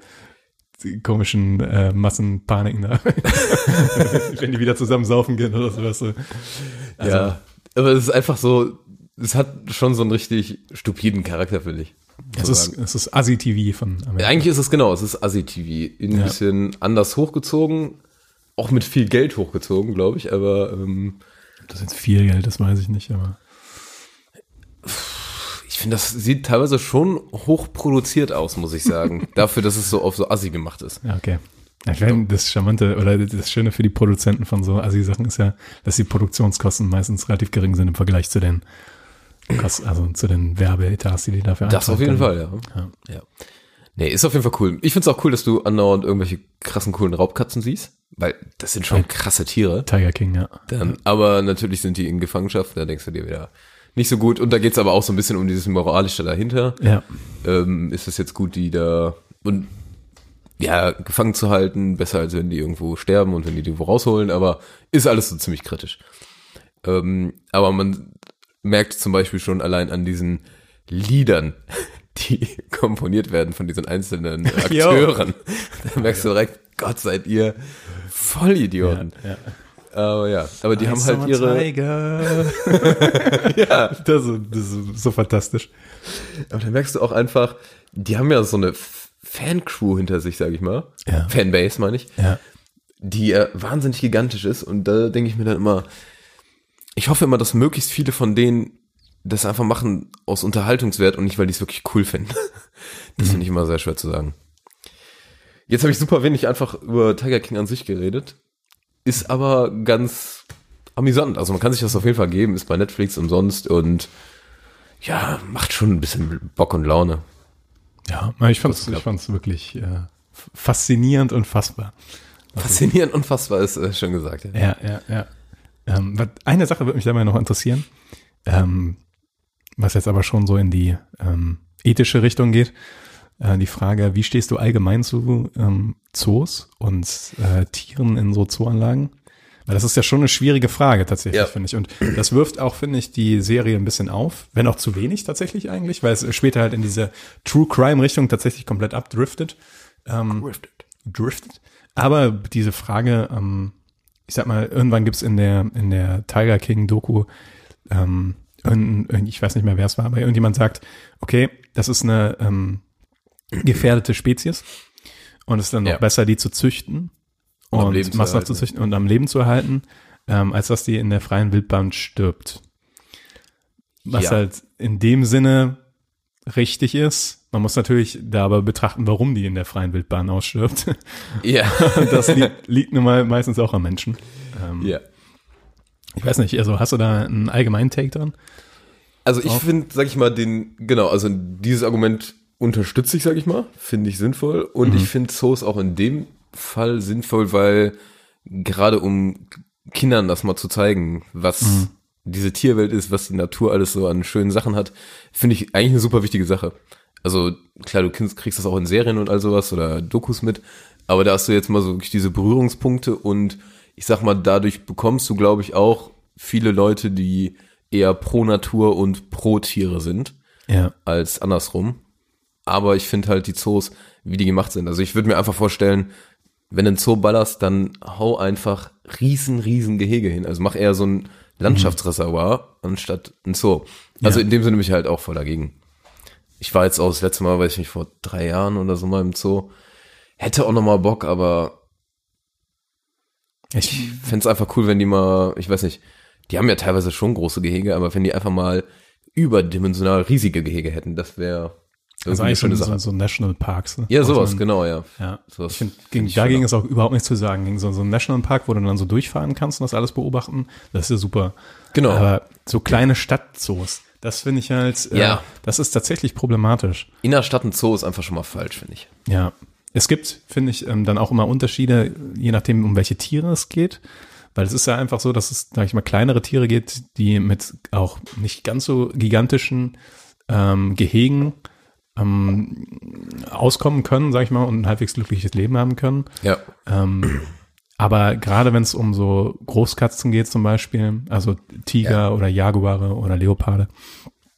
die komischen äh, Massenpaniken da, wenn die wieder zusammen saufen gehen oder sowas. So. Also, ja. Aber es ist einfach so, es hat schon so einen richtig stupiden Charakter, finde ich. Es ist, es ist Assi-TV von Amerika. Eigentlich ist es genau, es ist Assi-TV. Ein Ja. bisschen anders hochgezogen, auch mit viel Geld hochgezogen, glaube ich, aber ähm, Das ist jetzt viel Geld, das weiß ich nicht, aber ich finde, das sieht teilweise schon hochproduziert aus, muss ich sagen. Dafür, dass es so auf so Assi gemacht ist. ja, okay. Ja, Ich meine, das Charmante oder das Schöne für die Produzenten von so Assi-Sachen ist ja, dass die Produktionskosten meistens relativ gering sind im Vergleich zu den Kosten, also zu den Werbeetats, die die dafür Das auf jeden können. Fall, ja. ja. Nee, ist auf jeden Fall cool. Ich finde es auch cool, dass du andauernd irgendwelche krassen, coolen Raubkatzen siehst, weil das sind schon krasse Tiere. Tiger King, ja. Dann, aber natürlich sind die in Gefangenschaft, da denkst du dir wieder nicht so gut. Und da geht's aber auch so ein bisschen um dieses Moralische dahinter. Ja, Ähm, ist es jetzt gut, die da und ja, gefangen zu halten, besser als wenn die irgendwo sterben und wenn die die irgendwo rausholen, aber ist alles so ziemlich kritisch. Ähm, aber man merkt zum Beispiel schon allein an diesen Liedern, die komponiert werden von diesen einzelnen Akteuren. da merkst du direkt, Gott seid ihr Vollidioten. ja. Aber ja, aber die haben halt ihre, ja, das, ist- das ist so fantastisch. aber da merkst du auch einfach, die haben ja so eine Fancrew hinter sich, sag ich mal. Ja. Fanbase, meine ich. Ja. die äh, wahnsinnig gigantisch ist. Und da denke ich mir dann immer, ich hoffe immer, dass möglichst viele von denen das einfach machen aus Unterhaltungswert und nicht, weil die es wirklich cool finden. Das finde ich immer sehr schwer zu sagen. Jetzt habe ich super wenig einfach über Tiger King an sich geredet. Ist aber ganz amüsant. Also man kann sich das auf jeden Fall geben, ist bei Netflix umsonst und ja, macht schon ein bisschen Bock und Laune. Ja, ich fand's, ich fand's wirklich äh, faszinierend und fassbar. Faszinierend und fassbar ist äh, schon gesagt. Ja. Ja, ja, ja. Ähm, eine Sache würde mich dabei noch interessieren, ähm, was jetzt aber schon so in die ähm, ethische Richtung geht. Äh, die Frage, wie stehst du allgemein zu ähm, Zoos und äh, Tieren in so Zooanlagen? Weil das ist ja schon eine schwierige Frage tatsächlich, Ja. finde ich. Und das wirft auch, finde ich, die Serie ein bisschen auf, wenn auch zu wenig tatsächlich eigentlich, weil es später halt in diese True Crime Richtung tatsächlich komplett abdriftet. Ähm, driftet. Aber diese Frage, ähm, ich sag mal, irgendwann gibt's in der, in der Tiger King Doku ähm, ich weiß nicht mehr, wer es war, aber irgendjemand sagt, okay, das ist eine ähm, gefährdete Spezies und es ist dann noch Ja. besser, die zu züchten Und am und, Leben zu züchten und am Leben zu erhalten, ähm, als dass die in der freien Wildbahn stirbt. Was Ja. halt in dem Sinne richtig ist. Man muss natürlich da aber betrachten, warum die in der freien Wildbahn ausstirbt. Ja. Das liegt, liegt nun mal meistens auch am Menschen. Ähm, ja. Ich weiß nicht, also hast du da einen allgemeinen Take dran? Also ich finde, sag ich mal, den, genau, also dieses Argument unterstütze ich, sag ich mal, finde ich sinnvoll. Und ich finde Zoos auch in dem Fall sinnvoll, weil gerade um Kindern das mal zu zeigen, was diese Tierwelt ist, was die Natur alles so an schönen Sachen hat, finde ich eigentlich eine super wichtige Sache. Also klar, du kriegst kriegst das auch in Serien und all sowas oder Dokus mit, aber da hast du jetzt mal so wirklich diese Berührungspunkte und ich sag mal, dadurch bekommst du, glaube ich, auch viele Leute, die eher pro Natur und pro Tiere sind, Ja. als andersrum. Aber ich finde halt die Zoos, wie die gemacht sind. Also ich würde mir einfach vorstellen, wenn du einen Zoo ballerst, dann hau einfach riesen, riesen Gehege hin. Also mach eher so ein Landschaftsreservoir anstatt ein Zoo. Also Ja. in dem Sinne bin ich halt auch voll dagegen. Ich war jetzt auch das letzte Mal, weiß ich nicht, vor drei Jahren oder so mal im Zoo. Hätte auch noch mal Bock, aber Ich, fände es einfach cool, wenn die mal, ich weiß nicht, die haben ja teilweise schon große Gehege, aber wenn die einfach mal überdimensional riesige Gehege hätten, das wäre also eigentlich so, so, so National Parks. Ne? Ja, sowas, man- genau, ja. Ja, Sowas ich find gegen, ich dagegen ist auch überhaupt nichts zu sagen. Gegen so, so einen Nationalpark, wo du dann so durchfahren kannst und das alles beobachten, das ist ja super. Genau. Aber so kleine Stadtzoos, das finde ich halt, äh, Ja. das ist tatsächlich problematisch. Innerstadt ein Zoo ist einfach schon mal falsch, finde ich. Ja. Es gibt, finde ich, ähm, dann auch immer Unterschiede, je nachdem, um welche Tiere es geht. Weil es ist ja einfach so, dass es, sag ich mal, kleinere Tiere geht, die mit auch nicht ganz so gigantischen ähm, Gehegen ähm, auskommen können, sag ich mal, und ein halbwegs glückliches Leben haben können. Ja. Ähm, aber gerade wenn es um so Großkatzen geht zum Beispiel, also Tiger oder Jaguare oder Leoparde,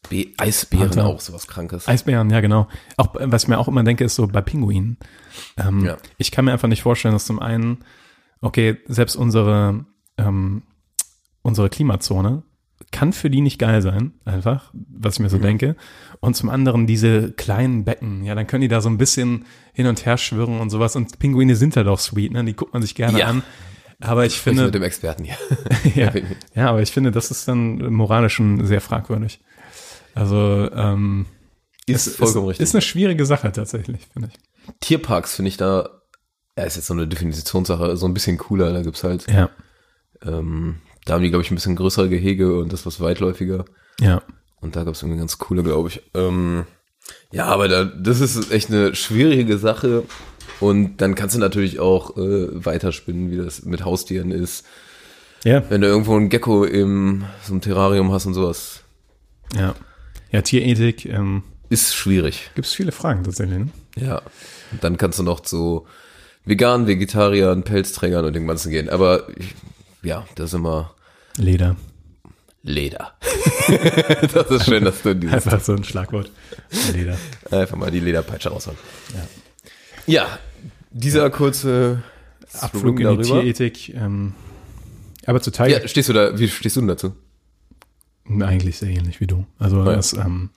Be Eisbären Panther. auch sowas Krankes. Eisbären, ja genau. Auch was ich mir auch immer denke, ist so bei Pinguinen. Ähm, Ja. Ich kann mir einfach nicht vorstellen, dass zum einen, okay, selbst unsere ähm, unsere Klimazone kann für die nicht geil sein, einfach, was ich mir so Mhm. denke. Und zum anderen diese kleinen Becken, ja, dann können die da so ein bisschen hin und her schwirren und sowas. Und Pinguine sind halt auch sweet, ne? Die guckt man sich gerne Ja. an. Aber ich Sprich finde, mit dem Experten hier. ja, ja, aber ich finde, das ist dann moralisch schon sehr fragwürdig. Also, ähm, Ist es vollkommen ist, richtig. Ist eine schwierige Sache tatsächlich, finde ich. Tierparks finde ich da, ja, ist jetzt so eine Definitionssache, so ein bisschen cooler. Da gibt's halt, Ja, ähm, da haben die, glaube ich, ein bisschen größere Gehege und das was weitläufiger. ja, Und da gab's irgendwie ganz coole, glaube ich. Ähm, ja, aber da, das ist echt eine schwierige Sache. Und dann kannst du natürlich auch äh, weiterspinnen, wie das mit Haustieren ist. ja, Wenn du irgendwo einen Gecko im so einem Terrarium hast und sowas, ja. Ja, Tierethik, ähm, ist schwierig. gibt es viele Fragen tatsächlich. Ne? Ja. Und dann kannst du noch zu Vegan, Vegetariern, Pelzträgern und dem Ganzen gehen. Aber ich, ja, das ist immer Leder. Leder. das ist schön, dass du dieses Einfach so ein Schlagwort. Leder. einfach mal die Lederpeitsche raushauen. Ja, dieser kurze Abflug Swing in die Tierethik. Ähm, aber zu Teil Ja, stehst du da, wie stehst du denn dazu? eigentlich sehr ähnlich wie du. Also Ja. das, ähm,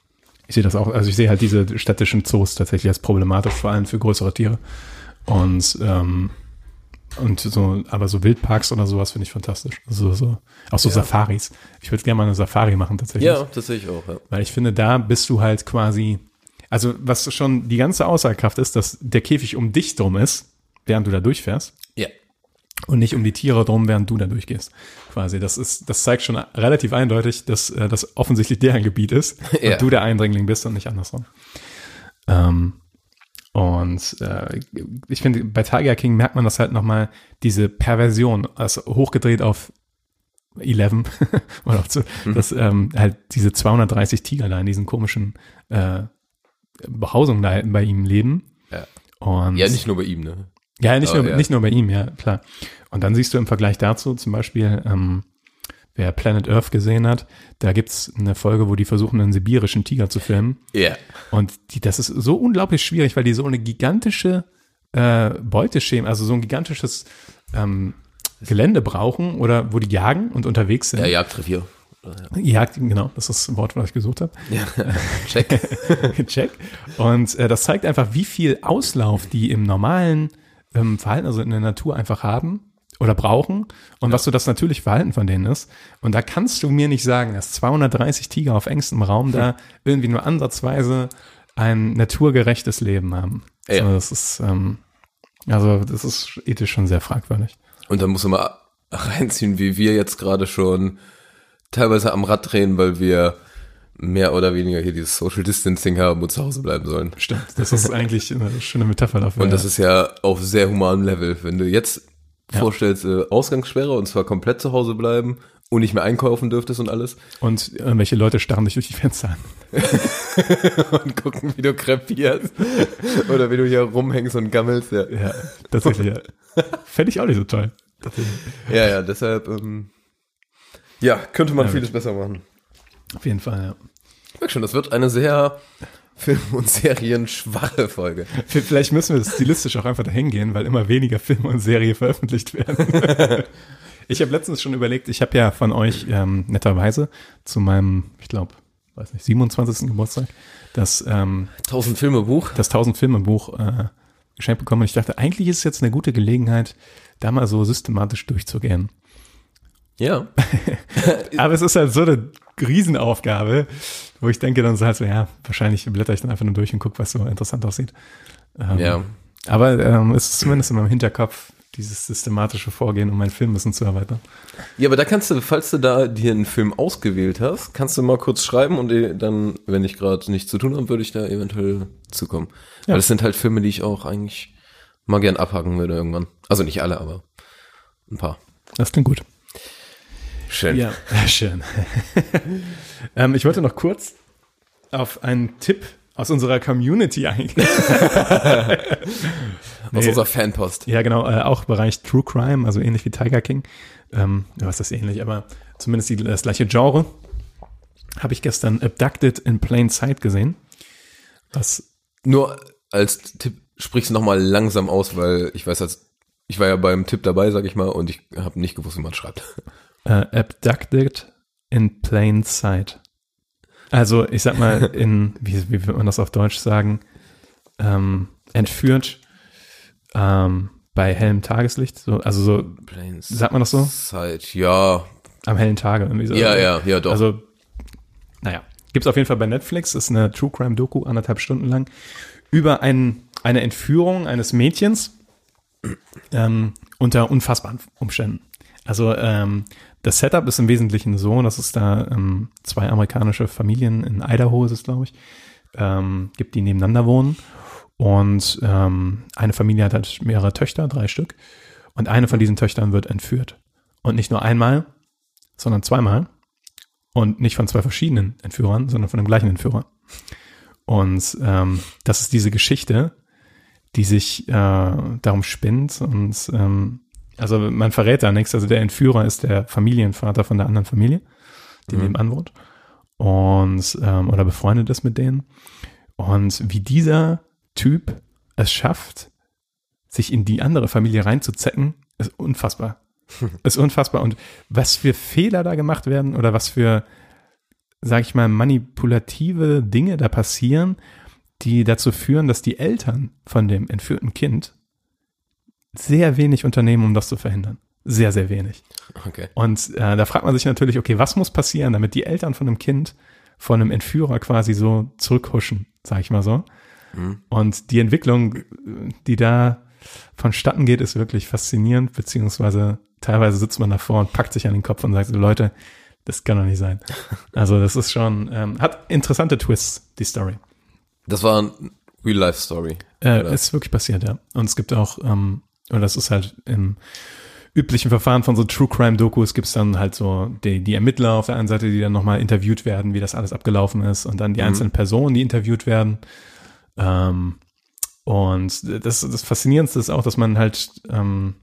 ich sehe das auch, also ich sehe halt diese städtischen Zoos tatsächlich als problematisch, vor allem für größere Tiere. Und ähm, und so, aber so Wildparks oder sowas finde ich fantastisch. Also so, auch so Safaris. Ich würde gerne mal eine Safari machen tatsächlich. Ja, tatsächlich auch, ja. Weil ich finde, da bist du halt quasi, also was schon die ganze Aussagekraft ist, dass der Käfig um dich drum ist, während du da durchfährst Ja. und nicht um die Tiere drum, während du da durchgehst. Quasi, das ist, das zeigt schon relativ eindeutig, dass äh, das offensichtlich deren Gebiet ist Ja. und du der Eindringling bist und nicht andersrum. Ähm, und äh, ich finde, bei Tiger King merkt man das halt nochmal, diese Perversion, also hochgedreht auf 11 oder auf Mhm. dass ähm, halt diese 230 Tiger da in diesen komischen äh, Behausungen da bei ihm leben. Ja. Und Ja, nicht nur bei ihm, ne? ja, nicht, Aber nur, ja. nicht nur bei ihm, ja, klar. Und dann siehst du im Vergleich dazu zum Beispiel, ähm, wer Planet Earth gesehen hat, da gibt's eine Folge, wo die versuchen, einen sibirischen Tiger zu filmen. Ja. Und die, das ist so unglaublich schwierig, weil die so eine gigantische äh, Beuteschema, also so ein gigantisches ähm, Gelände brauchen oder wo die jagen und unterwegs sind. Ja, Jagdrevier. Jagd, genau, das ist das Wort, was ich gesucht habe. Ja, check. Check. Und äh, das zeigt einfach, wie viel Auslauf die im normalen ähm, Verhalten, also in der Natur einfach haben oder brauchen und was so das natürliche Verhalten von denen ist. Und da kannst du mir nicht sagen, dass 230 Tiger auf engstem Raum da irgendwie nur ansatzweise ein naturgerechtes Leben haben. Ja. So, das ist, ähm, also das ist ethisch schon sehr fragwürdig. Und dann muss man mal reinziehen, wie wir jetzt gerade schon teilweise am Rad drehen, weil wir mehr oder weniger hier dieses Social Distancing haben und zu Hause bleiben sollen. Stimmt. Das ist eigentlich eine schöne Metapher dafür. Und das ja. ist ja auf sehr humanem Level. Wenn du jetzt Ja. vorstellst, äh, Ausgangssperre und zwar komplett zu Hause bleiben und nicht mehr einkaufen dürftest und alles und irgendwelche Leute starren dich durch die Fenster an. und gucken, wie du krepierst oder wie du hier rumhängst und gammelst. Ja, Ja, tatsächlich, ja. Fände ich auch nicht so toll. ja, ja deshalb, ähm, ja, könnte man Ja, vieles besser machen. Auf jeden Fall, ja. Ich merk schon, das wird eine sehr Film- und Serien-schwache Folge. V- Vielleicht müssen wir stilistisch auch einfach dahin gehen, weil immer weniger Filme und Serie veröffentlicht werden. ich habe letztens schon überlegt, ich habe ja von euch ähm, netterweise zu meinem, ich glaube, weiß nicht, 27. Geburtstag, das, ähm, 1000 Filme Buch. das 1000 Filme Buch äh, geschenkt bekommen. Und ich dachte, eigentlich ist es jetzt eine gute Gelegenheit, da mal so systematisch durchzugehen. Ja. Aber es ist halt so eine Riesenaufgabe, wo ich denke dann so halt so, ja, wahrscheinlich blätter ich dann einfach nur durch und gucke, was so interessant aussieht. Ähm, Ja. Aber ähm, es ist zumindest in meinem Hinterkopf, dieses systematische Vorgehen, um mein Filmwissen zu erweitern. Ja, aber da kannst du, falls du da dir einen Film ausgewählt hast, kannst du mal kurz schreiben und eh dann, wenn ich gerade nichts zu tun habe, würde ich da eventuell zukommen. Ja. Weil das sind halt Filme, die ich auch eigentlich mal gern abhaken würde irgendwann. Also nicht alle, aber ein paar. Das klingt gut. Schön. Ja, schön. ähm, ich wollte noch kurz auf einen Tipp aus unserer Community eingehen. Aus Nee. unserer Fanpost. Ja, genau, äh, auch Bereich True Crime, also ähnlich wie Tiger King. Ähm, ja, was ist das ähnlich, aber zumindest die, das gleiche Genre. Habe ich gestern Abducted in Plain Sight gesehen. Was, Nur als Tipp sprich's nochmal langsam aus, weil ich weiß, als ich war ja beim Tipp dabei, sag ich mal, und ich habe nicht gewusst, wie man schreibt. Äh, Abducted in Plain Sight. Also, ich sag mal, in, wie, wie wird man das auf Deutsch sagen? Ähm, entführt ähm, bei hellem Tageslicht. So, also so Planes. Sagt man das so? Zeit, ja. am hellen Tage irgendwie so. Ja, ja, ja, doch. Also, naja, gibt's auf jeden Fall bei Netflix, ist eine True Crime Doku, anderthalb Stunden lang, über ein, eine Entführung eines Mädchens ähm, unter unfassbaren Umständen. Also ähm, das Setup ist im Wesentlichen so, dass es da ähm, zwei amerikanische Familien in Idaho ist es, glaube ich, ähm, gibt, die nebeneinander wohnen. Und ähm, eine Familie hat halt mehrere Töchter, drei Stück. Und eine von diesen Töchtern wird entführt. Und nicht nur einmal, sondern zweimal. Und nicht von zwei verschiedenen Entführern, sondern von dem gleichen Entführer. Und ähm, das ist diese Geschichte, die sich äh, darum spinnt. Und ähm, also man verrät da nichts. Also der Entführer ist der Familienvater von der anderen Familie, die nebenan wohnt. Und ähm, oder befreundet ist mit denen. Und wie dieser Typ es schafft, sich in die andere Familie reinzuzecken, ist unfassbar. ist unfassbar. Und was für Fehler da gemacht werden oder was für, sag ich mal, manipulative Dinge da passieren, die dazu führen, dass die Eltern von dem entführten Kind sehr wenig unternehmen, um das zu verhindern. Sehr, sehr wenig. Okay. Und äh, da fragt man sich natürlich, okay, was muss passieren, damit die Eltern von einem Kind von einem Entführer quasi so zurückhuschen, sag ich mal so. Und die Entwicklung, die da vonstatten geht, ist wirklich faszinierend, beziehungsweise teilweise sitzt man davor und packt sich an den Kopf und sagt so, Leute, das kann doch nicht sein. Also das ist schon, ähm, hat interessante Twists, die Story. Das war ein Real-Life-Story. Äh, ist wirklich passiert, ja. Und es gibt auch, ähm, oder das ist halt im üblichen Verfahren von so True Crime Dokus gibt's dann halt so die, die Ermittler auf der einen Seite, die dann nochmal interviewt werden, wie das alles abgelaufen ist und dann die einzelnen Personen, die interviewt werden. Ähm, und das, das Faszinierendste ist auch, dass man halt ähm,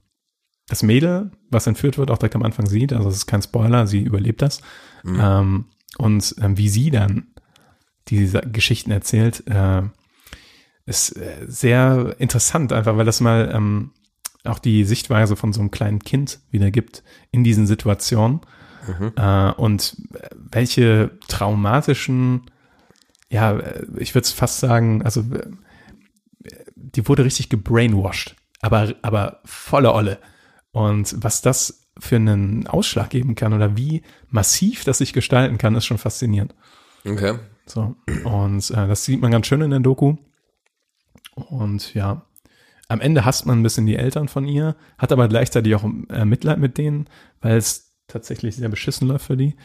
das Mädel, was entführt wird, auch direkt am Anfang sieht. Also es ist kein Spoiler, sie überlebt das. Ähm, und ähm, wie sie dann diese Geschichten erzählt, äh, ist äh, sehr interessant, einfach weil das mal ähm, auch die Sichtweise von so einem kleinen Kind wieder gibt in diesen Situationen. Äh, und welche traumatischen, ja, äh, ich würde es fast sagen, also äh, die wurde richtig gebrainwashed, aber, aber volle Olle. Und was das für einen Ausschlag geben kann oder wie massiv das sich gestalten kann, ist schon faszinierend. Okay. So. Und äh, das sieht man ganz schön in der Doku. Und ja, am Ende hasst man ein bisschen die Eltern von ihr, hat aber gleichzeitig auch äh, Mitleid mit denen, weil es tatsächlich sehr beschissen läuft für die.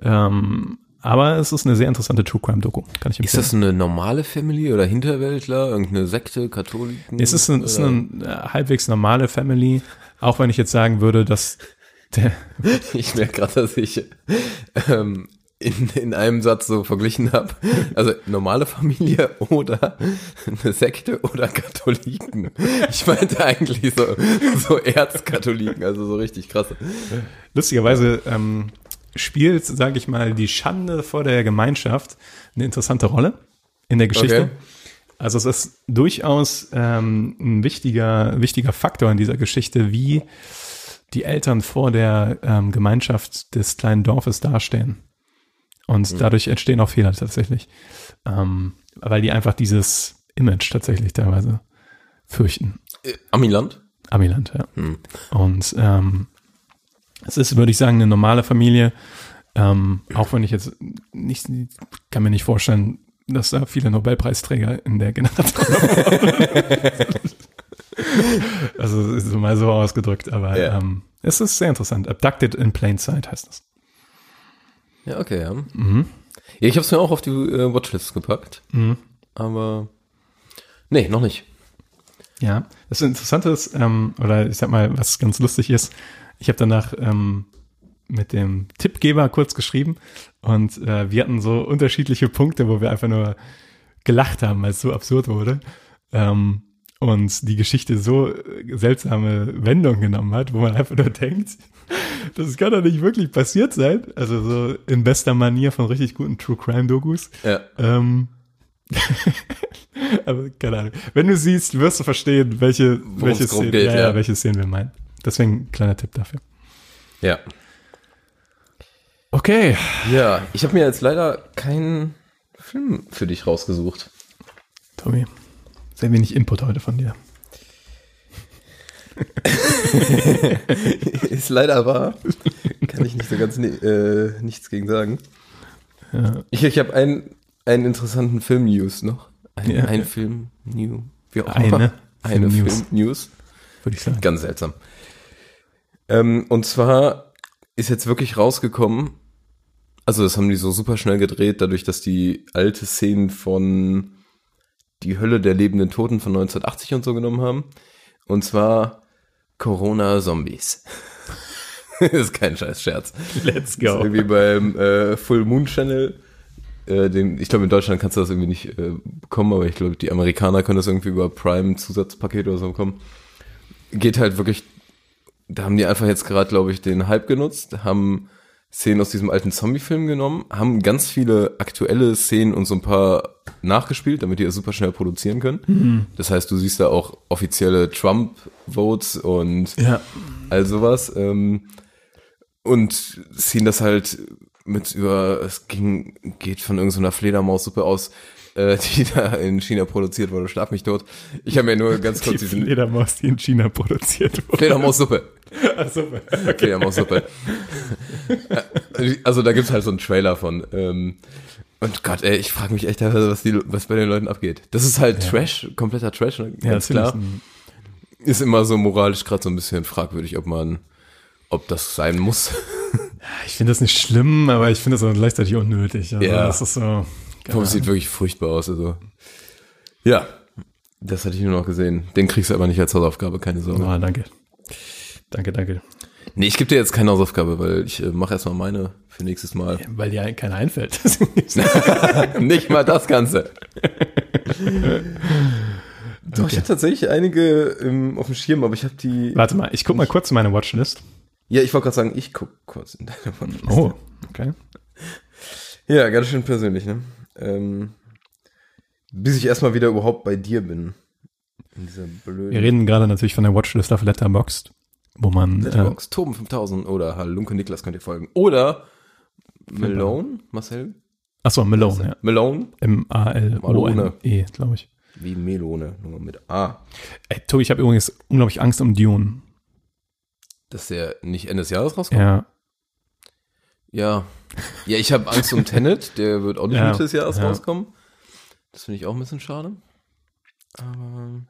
Ähm, aber es ist eine sehr interessante True Crime Doku, kann ich Ist das eine normale Family oder Hinterwäldler? Irgendeine Sekte, Katholiken? es ist, ein, ist eine äh, halbwegs normale Family, auch wenn ich jetzt sagen würde, dass der, Ich merke gerade, dass ich ähm, in, in einem Satz so verglichen habe. Also normale Familie oder eine Sekte oder Katholiken. Ich meinte eigentlich so, so Erzkatholiken, also so richtig krass. lustigerweise ähm, spielt, sage ich mal, die Schande vor der Gemeinschaft eine interessante Rolle in der Geschichte. Okay. Also es ist durchaus ähm, ein wichtiger, wichtiger Faktor in dieser Geschichte, wie die Eltern vor der ähm, Gemeinschaft des kleinen Dorfes dastehen. Und dadurch entstehen auch Fehler tatsächlich. Ähm, weil die einfach dieses Image tatsächlich teilweise fürchten. Äh, Amiland? Amiland, ja. Und ähm, es ist, würde ich sagen, eine normale Familie. Ähm, auch wenn ich jetzt nicht, kann mir nicht vorstellen, dass da viele Nobelpreisträger in der Generation Also es ist mal so ausgedrückt, aber Ja. ähm, es ist sehr interessant. Abducted in Plain Sight heißt es. Ja, okay, ja. Ja, ich habe es mir auch auf die äh, Watchlist gepackt. Aber nee, noch nicht. Ja, das Interessante ist, ähm, oder ich sag mal, was ganz lustig ist, ich habe danach ähm, mit dem Tippgeber kurz geschrieben und äh, wir hatten so unterschiedliche Punkte, wo wir einfach nur gelacht haben, weil es so absurd wurde. Ähm, und die Geschichte so äh, seltsame Wendung genommen hat, wo man einfach nur denkt, das kann doch nicht wirklich passiert sein. Also so in bester Manier von richtig guten True Crime Dokus. Ja. Ähm, aber keine Ahnung. Wenn du siehst, wirst du verstehen, welche, welche, Szenen, geht, ja, ja. welche Szenen wir meinen. Deswegen kleiner Tipp dafür. Ja. Okay. Ja, ich habe mir jetzt leider keinen Film für dich rausgesucht. Tobi, sehr wenig Input heute von dir. Ist leider wahr. Kann ich nicht so ganz äh, nichts gegen sagen. Ich, ich habe einen, einen interessanten Film-News noch. Ein, Ja. ein Film-New. Wie auch Eine immer. Eine Film-News. Film-News. Würde ich sagen. Ganz seltsam. Ähm, und zwar ist jetzt wirklich rausgekommen, also das haben die so super schnell gedreht, dadurch, dass die alte Szenen von Die Hölle der lebenden Toten von 1980 und so genommen haben. Und zwar Corona-Zombies. ist kein scheiß Scherz. Let's Ist irgendwie beim äh, Full Moon Channel. Äh, den, ich glaube, in Deutschland kannst du das irgendwie nicht äh, bekommen, aber ich glaube, die Amerikaner können das irgendwie über Prime Zusatzpaket oder so bekommen. Geht halt wirklich, da haben die einfach jetzt gerade, glaube ich, den Hype genutzt, haben Szenen aus diesem alten Zombie-Film genommen, haben ganz viele aktuelle Szenen und so ein paar nachgespielt, damit die das super schnell produzieren können. Das heißt, du siehst da auch offizielle Trump-Votes und Ja. all sowas. Ähm, und ziehen das halt mit über, es ging, geht von irgendeiner Fledermaussuppe aus, äh, die da in China produziert wurde, schlag mich tot. Ich habe mir nur ganz Die kurz diesen Fledermaus, die in China produziert wurde. Fledermaussuppe. Ah, super. Fledermaussuppe. also da gibt's halt so einen Trailer von. Ähm, und Gott, ey, ich frage mich echt, was, die, was bei den Leuten abgeht. Das ist halt Trash, kompletter Trash, ne? Ja, ganz ich klar. Ist immer so moralisch gerade so ein bisschen fragwürdig, ob man, ob das sein muss. Ich finde das nicht schlimm, aber ich finde das auch gleichzeitig unnötig. Also Ja. Das ist so. Es sieht wirklich furchtbar aus. Also. Ja, das hatte ich nur noch gesehen. Den kriegst du aber nicht als Hausaufgabe, keine Sorge. Ah, danke. Danke, danke. Nee, ich gebe dir jetzt keine Hausaufgabe, weil ich äh, mache erstmal meine für nächstes Mal. Weil dir keiner einfällt. Nicht mal das Ganze. Doch, ich hatte tatsächlich einige ähm, auf dem Schirm, aber ich habe die. Warte mal, ich guck mal kurz in meine Watchlist. Ja, ich wollte gerade sagen, ich guck kurz in deine Watchlist. Oh, okay. Ja, ganz schön persönlich, ne? Ähm, bis ich erstmal wieder überhaupt bei dir bin. In dieser blöden. Wir reden gerade natürlich von der Watchlist auf Letterboxd. Wo man, äh, Letterboxd, Toben 5000 oder Halunke Niklas könnt ihr folgen. Oder Malone, Marcel? achso, Malone, ja. Malone, M-A-L-O-N-E, glaube ich. wie Melone, nur mit A. Ey, Tobi, ich habe übrigens unglaublich Angst um Dune. Dass der nicht Ende des Jahres rauskommt? Ja, Ja. Ja, ich habe Angst um Tenet, der wird auch nicht Ja, Mitte des Jahres ja. rauskommen. Das finde ich auch ein bisschen schade. Aber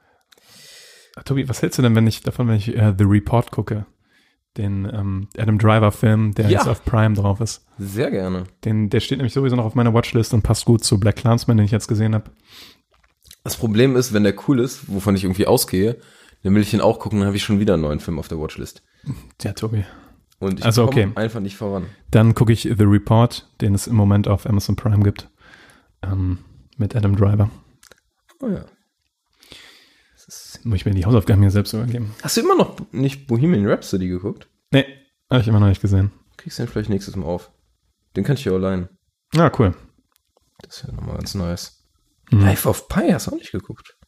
Tobi, was hältst du denn, wenn ich davon, wenn ich äh, The Report gucke? Den ähm, Adam Driver-Film, der Ja. jetzt auf Prime drauf ist. sehr gerne. Den, der steht nämlich sowieso noch auf meiner Watchlist und passt gut zu Black Clansman, den ich jetzt gesehen habe. Das Problem ist, wenn der cool ist, wovon ich irgendwie ausgehe, dann will ich ihn auch gucken, dann habe ich schon wieder einen neuen Film auf der Watchlist. Ja, Tobi. Und ich Also, komme okay. einfach nicht voran. Dann gucke ich The Report, den es im Moment auf Amazon Prime gibt. Ähm, mit Adam Driver. Oh ja. Muss ich mir die Hausaufgaben hier selbst übergeben. Hast du immer noch nicht Bohemian Rhapsody geguckt? Nee, habe ich immer noch nicht gesehen. Kriegst du den vielleicht nächstes Mal auf. Den kann ich ja allein. Ah, cool. Das ist ja nochmal ganz nice. Mhm. Live auf Pi hast du auch nicht geguckt.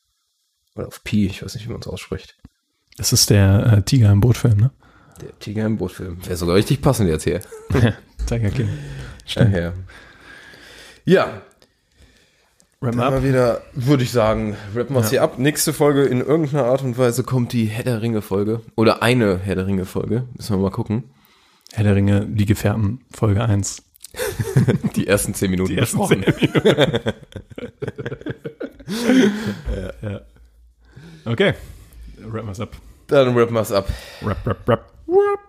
Oder auf Pi, ich weiß nicht, wie man es ausspricht. Das ist der äh, Tiger im Boot-Film, ne? Der Tiger im Boot-Film. Wäre sogar richtig passend jetzt hier. Tiger King. Stimmt. Ja, ja. Wrap Aber wieder, würde ich sagen, rappen wir es Ja. hier ab. Nächste Folge in irgendeiner Art und Weise kommt die Herr der Ringe-Folge. Oder eine Herr der Ringe-Folge. Müssen wir mal gucken. Herr der Ringe, die Gefährten, Folge 1. Die ersten zehn Minuten. Die ersten besprochen. zehn Minuten. ja. Okay. Wrap wir's ab. Dann rappen wir es ab. Rap, rap, rap. Rap.